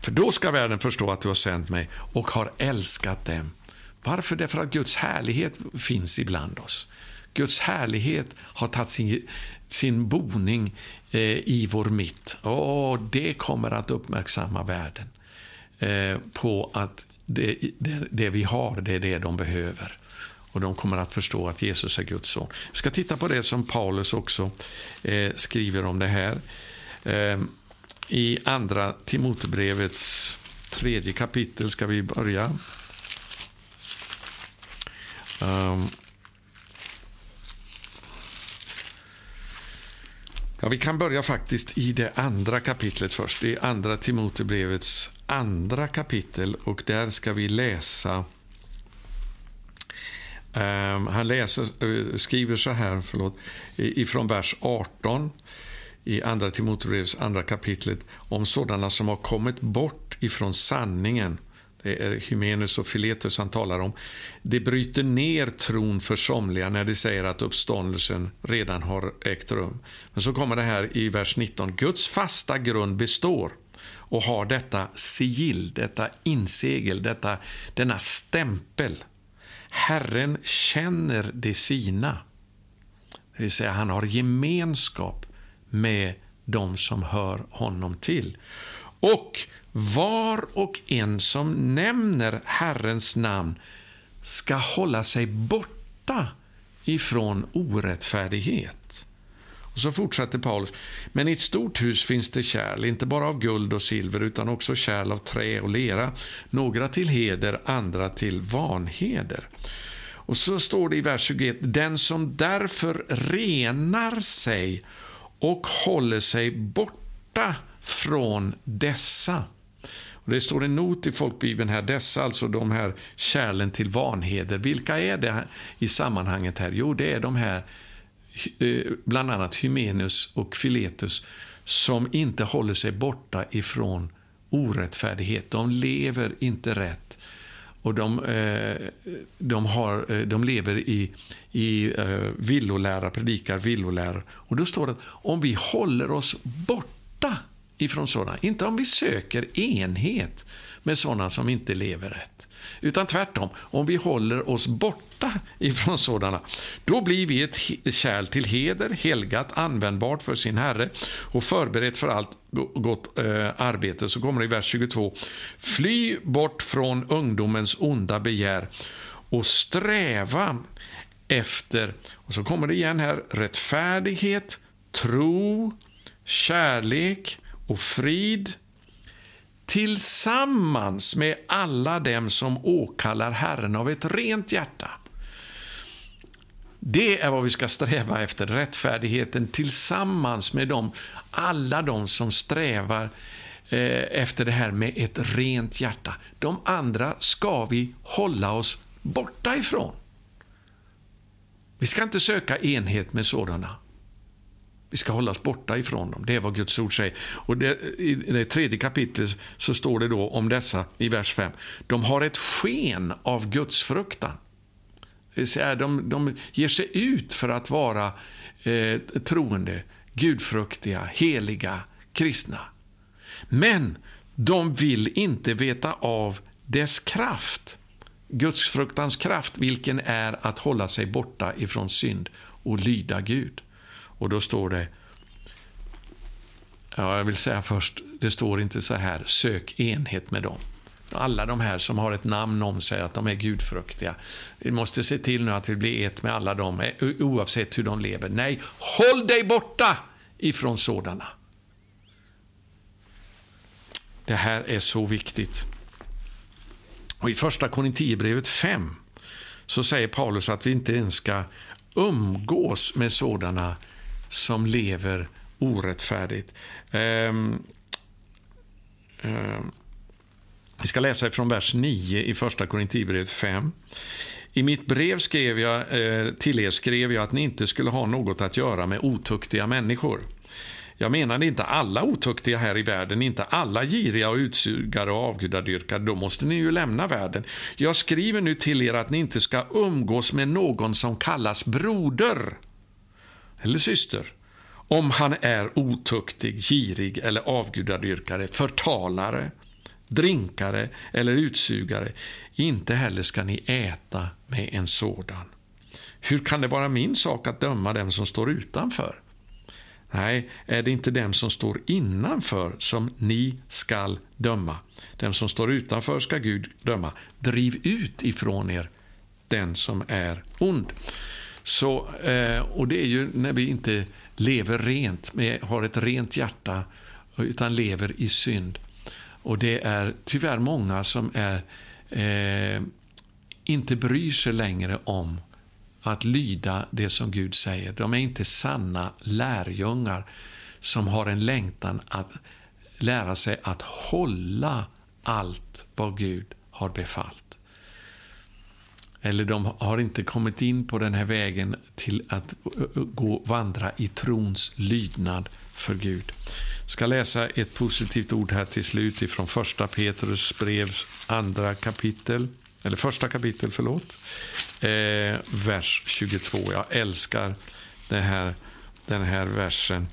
För då ska världen förstå att du har sänt mig och har älskat dem. Varför? Därför att Guds härlighet finns ibland oss. Guds härlighet har tagit sin, sin boning eh, i vår mitt. Och det kommer att uppmärksamma världen eh, på att det, det, det, vi har, det är det de behöver. Och de kommer att förstå att Jesus är Guds son. Vi ska titta på det som Paulus också eh, skriver om det här. Eh, I andra Timotebrevets tredje kapitel ska vi börja. Um, ja, vi kan börja faktiskt i det andra kapitlet först. I andra Timotebrevets andra kapitel och där ska vi läsa Um, han läser, uh, skriver så här, förlåt, ifrån vers 18 i Andra Timotebrevets andra kapitlet om sådana som har kommit bort ifrån sanningen. Det är Hymenus och Filetus han talar om. Det bryter ner tron för somliga när de säger att uppståndelsen redan har ägt rum. Men så kommer det här i vers 19. Guds fasta grund består och har detta sigill, detta insegel, detta, denna stämpel Herren känner de sina. Det vill säga, han har gemenskap med de som hör honom till. Och var och en som nämner Herrens namn ska hålla sig borta ifrån orättfärdighet. Och så fortsätter Paulus. Men i ett stort hus finns det kärl, inte bara av guld och silver utan också kärl av trä och lera. Några till heder, andra till vanheder. Och så står det i vers 21. Den som därför renar sig och håller sig borta från dessa. Och det står en not i folkbibeln här, dessa, alltså de här kärlen till vanheder. Vilka är det i sammanhanget här? Jo, det är de här eh, bland annat Hymenus och Filetus som inte håller sig borta ifrån orättfärdighet. De lever inte rätt. Och de, eh, de, har, eh, de lever i, i villolära, predikar villolära. Och då står det att om vi håller oss borta ifrån sådana, inte om vi söker enhet med sådana som inte lever rätt, utan tvärtom, om vi håller oss borta ifrån sådana, då blir vi ett kärl till heder, helgat, användbart för sin Herre och förberett för allt gott eh, arbete. Så kommer det i vers 22. Fly bort från ungdomens onda begär och sträva efter, och så kommer det igen här, rättfärdighet, tro, kärlek och frid tillsammans med alla dem som åkallar Herren av ett rent hjärta. Det är vad vi ska sträva efter, rättfärdigheten tillsammans med dem, alla de som strävar eh, efter det här med ett rent hjärta. De andra ska vi hålla oss borta ifrån. Vi ska inte söka enhet med sådana. Vi ska hållas borta ifrån dem. Det är vad Guds ord säger. Och det, I det tredje kapitlet så står det då om dessa i vers 5. De har ett sken av Guds fruktan. De, de ger sig ut för att vara eh, troende, gudfruktiga, heliga, kristna. Men de vill inte veta av dess kraft. Gudsfruktans kraft, vilken är att hålla sig borta ifrån synd och lyda Gud. Och då står det, ja, jag vill säga först, det står inte så här, sök enhet med dem. Alla de här som har ett namn om sig, att de är gudfruktiga. Vi måste se till nu att vi blir ett med alla dem, eh, oavsett hur de lever. Nej, håll dig borta ifrån sådana. Det här är så viktigt. Och I första Korinthierbrevet 5 så säger Paulus att vi inte ens ska umgås med sådana som lever orättfärdigt. Um, um, vi ska läsa från vers 9 i första Korinthierbrevet 5. I mitt brev skrev jag, eh, till er skrev jag att ni inte skulle ha något att göra med otuktiga människor. Jag menade inte alla otuktiga här i världen, inte alla giriga och utsugare och avgudadyrkare. Då måste ni ju lämna världen. Jag skriver nu till er att ni inte ska umgås med någon som kallas broder eller syster om han är otuktig, girig eller avgudadyrkare, förtalare, drinkare eller utsugare. Inte heller ska ni äta med en sådan. Hur kan det vara min sak att döma dem som står utanför? Nej, är det inte dem som står innanför som ni skall döma. Den som står utanför ska Gud döma. Driv ut ifrån er den som är ond. Så, eh, och det är ju när vi inte lever rent, har ett rent hjärta, utan lever i synd. Och det är tyvärr många som är, eh, inte bryr sig längre om att lyda det som Gud säger. De är inte sanna lärjungar som har en längtan att lära sig att hålla allt vad Gud har befallt. Eller de har inte kommit in på den här vägen till att gå vandra i trons lydnad för Gud. Jag ska läsa ett positivt ord här till slut ifrån första Petrus brevs andra kapitel, eller första kapitel, förlåt eh, vers 22. Jag älskar det här, den här versen.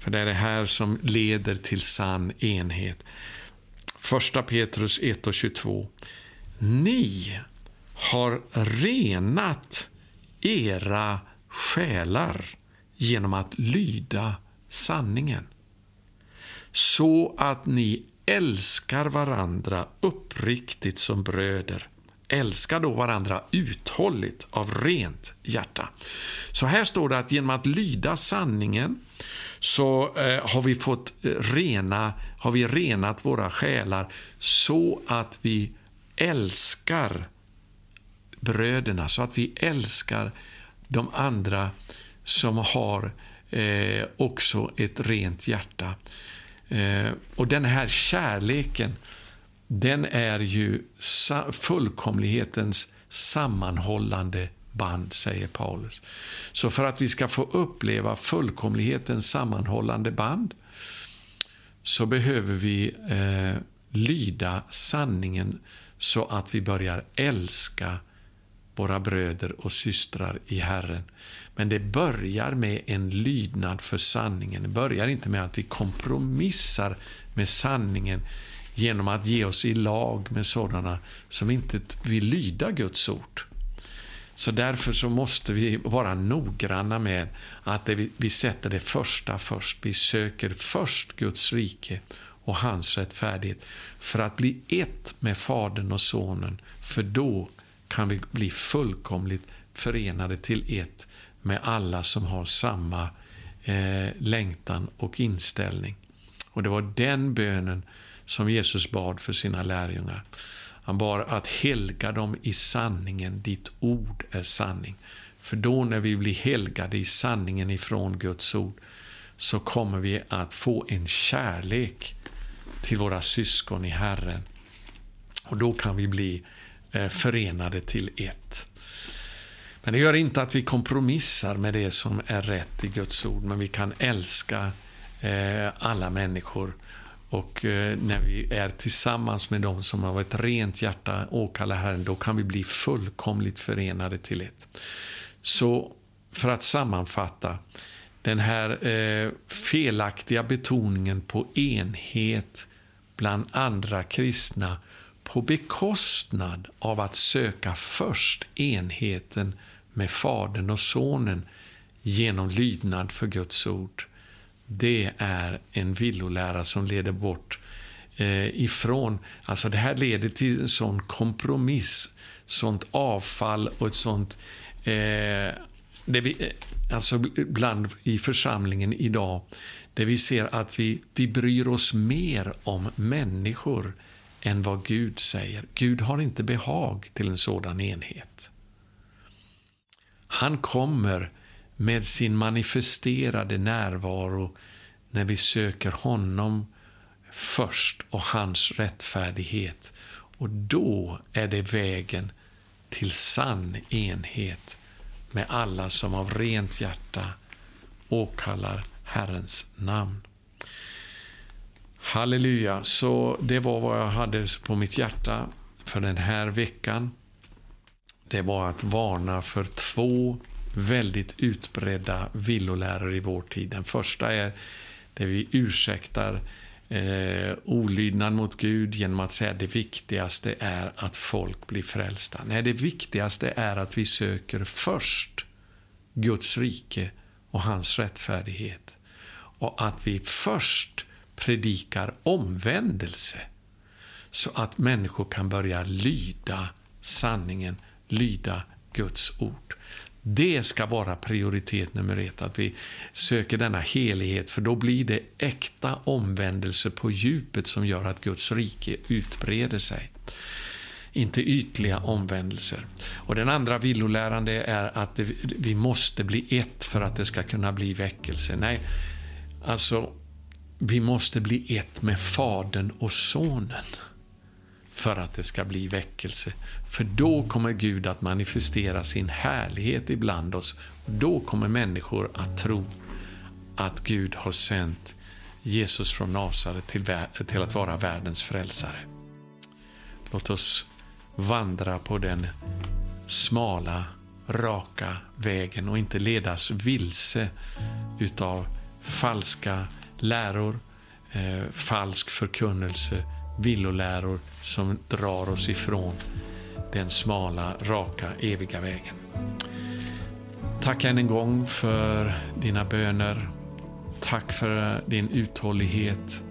För det är det här som leder till sann enhet. Första Petrus 1 och 22. Ni har renat era själar genom att lyda sanningen så att ni älskar varandra uppriktigt som bröder Älska då varandra uthålligt av rent hjärta. Så här står det att genom att lyda sanningen så eh, har vi fått eh, rena, har vi renat våra själar så att vi älskar bröderna, så att vi älskar de andra som har eh, också ett rent hjärta. Eh, och den här kärleken den är ju fullkomlighetens sammanhållande band, säger Paulus. Så för att vi ska få uppleva fullkomlighetens sammanhållande band så behöver vi eh, lyda sanningen så att vi börjar älska våra bröder och systrar i Herren. Men det börjar med en lydnad för sanningen. Det börjar inte med att vi kompromissar med sanningen genom att ge oss i lag med sådana som inte vill lyda Guds ord. Så därför så måste vi vara noggranna med att vi sätter det första först. Vi söker först Guds rike och hans rättfärdighet för att bli ett med Fadern och Sonen. För då kan vi bli fullkomligt förenade till ett med alla som har samma eh, längtan och inställning. Och det var den bönen som Jesus bad för sina lärjungar. Han bad att helga dem i sanningen, ditt ord är sanning. För då när vi blir helgade i sanningen ifrån Guds ord så kommer vi att få en kärlek till våra syskon i Herren. Och då kan vi bli eh, Eh, förenade till ett. Men det gör inte att vi kompromissar med det som är rätt i Guds ord, men vi kan älska eh, alla människor. Och eh, när vi är tillsammans med dem som har ett rent hjärta åkallar Herren, då kan vi bli fullkomligt förenade till ett. Så för att sammanfatta, den här eh, felaktiga betoningen på enhet bland andra kristna på bekostnad av att söka först enheten med Fadern och Sonen genom lydnad för Guds ord. Det är en villolära som leder bort eh, ifrån... Alltså det här leder till en sån kompromiss, sånt avfall och ett sånt... Eh, det vi, eh, alltså bland i församlingen idag, där vi ser att vi, vi bryr oss mer om människor än vad Gud säger. Gud har inte behag till en sådan enhet. Han kommer med sin manifesterade närvaro när vi söker honom först och hans rättfärdighet. Och då är det vägen till sann enhet med alla som av rent hjärta åkallar Herrens namn. Halleluja, så det var vad jag hade på mitt hjärta för den här veckan. Det var att varna för två väldigt utbredda villoläror i vår tid. Den första är där vi ursäktar eh, olydnad mot Gud genom att säga att det viktigaste är att folk blir frälsta. Nej, det viktigaste är att vi söker först Guds rike och hans rättfärdighet. Och att vi först predikar omvändelse så att människor kan börja lyda sanningen, lyda Guds ord. Det ska vara prioritet nummer ett, att vi söker denna helighet, för då blir det äkta omvändelse på djupet som gör att Guds rike utbreder sig. Inte ytliga omvändelser. Och Den andra villolärande är att vi måste bli ett för att det ska kunna bli väckelse. Nej, alltså, vi måste bli ett med Fadern och Sonen för att det ska bli väckelse. För då kommer Gud att manifestera sin härlighet ibland oss. Då kommer människor att tro att Gud har sänt Jesus från Nasaret till, till att vara världens frälsare. Låt oss vandra på den smala, raka vägen och inte ledas vilse utav falska läror, eh, falsk förkunnelse, villoläror som drar oss ifrån den smala, raka, eviga vägen. Tack än en gång för dina böner. Tack för din uthållighet.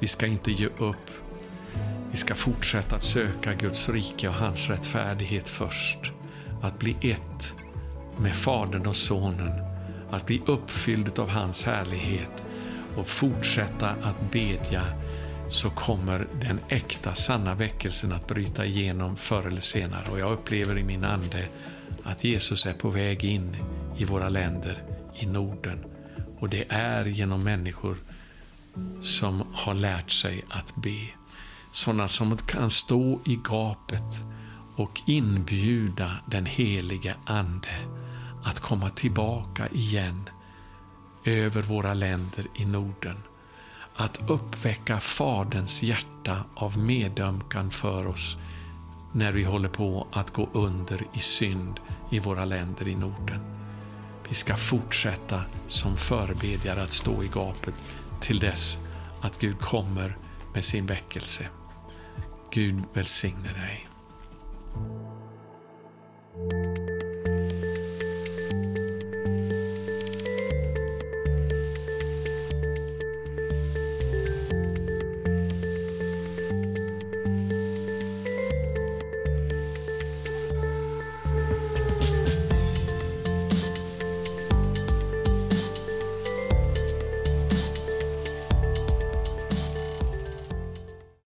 Vi ska inte ge upp. Vi ska fortsätta att söka Guds rike och hans rättfärdighet först. Att bli ett med Fadern och Sonen. Att bli uppfylld av hans härlighet och fortsätta att bedja så kommer den äkta, sanna väckelsen att bryta igenom förr eller senare. Och jag upplever i min ande att Jesus är på väg in i våra länder i Norden. Och det är genom människor som har lärt sig att be. Sådana som kan stå i gapet och inbjuda den helige Ande att komma tillbaka igen över våra länder i Norden att uppväcka Faderns hjärta av medömkan för oss när vi håller på att gå under i synd i våra länder i Norden. Vi ska fortsätta som förebedjare att stå i gapet till dess att Gud kommer med sin väckelse. Gud välsigne dig.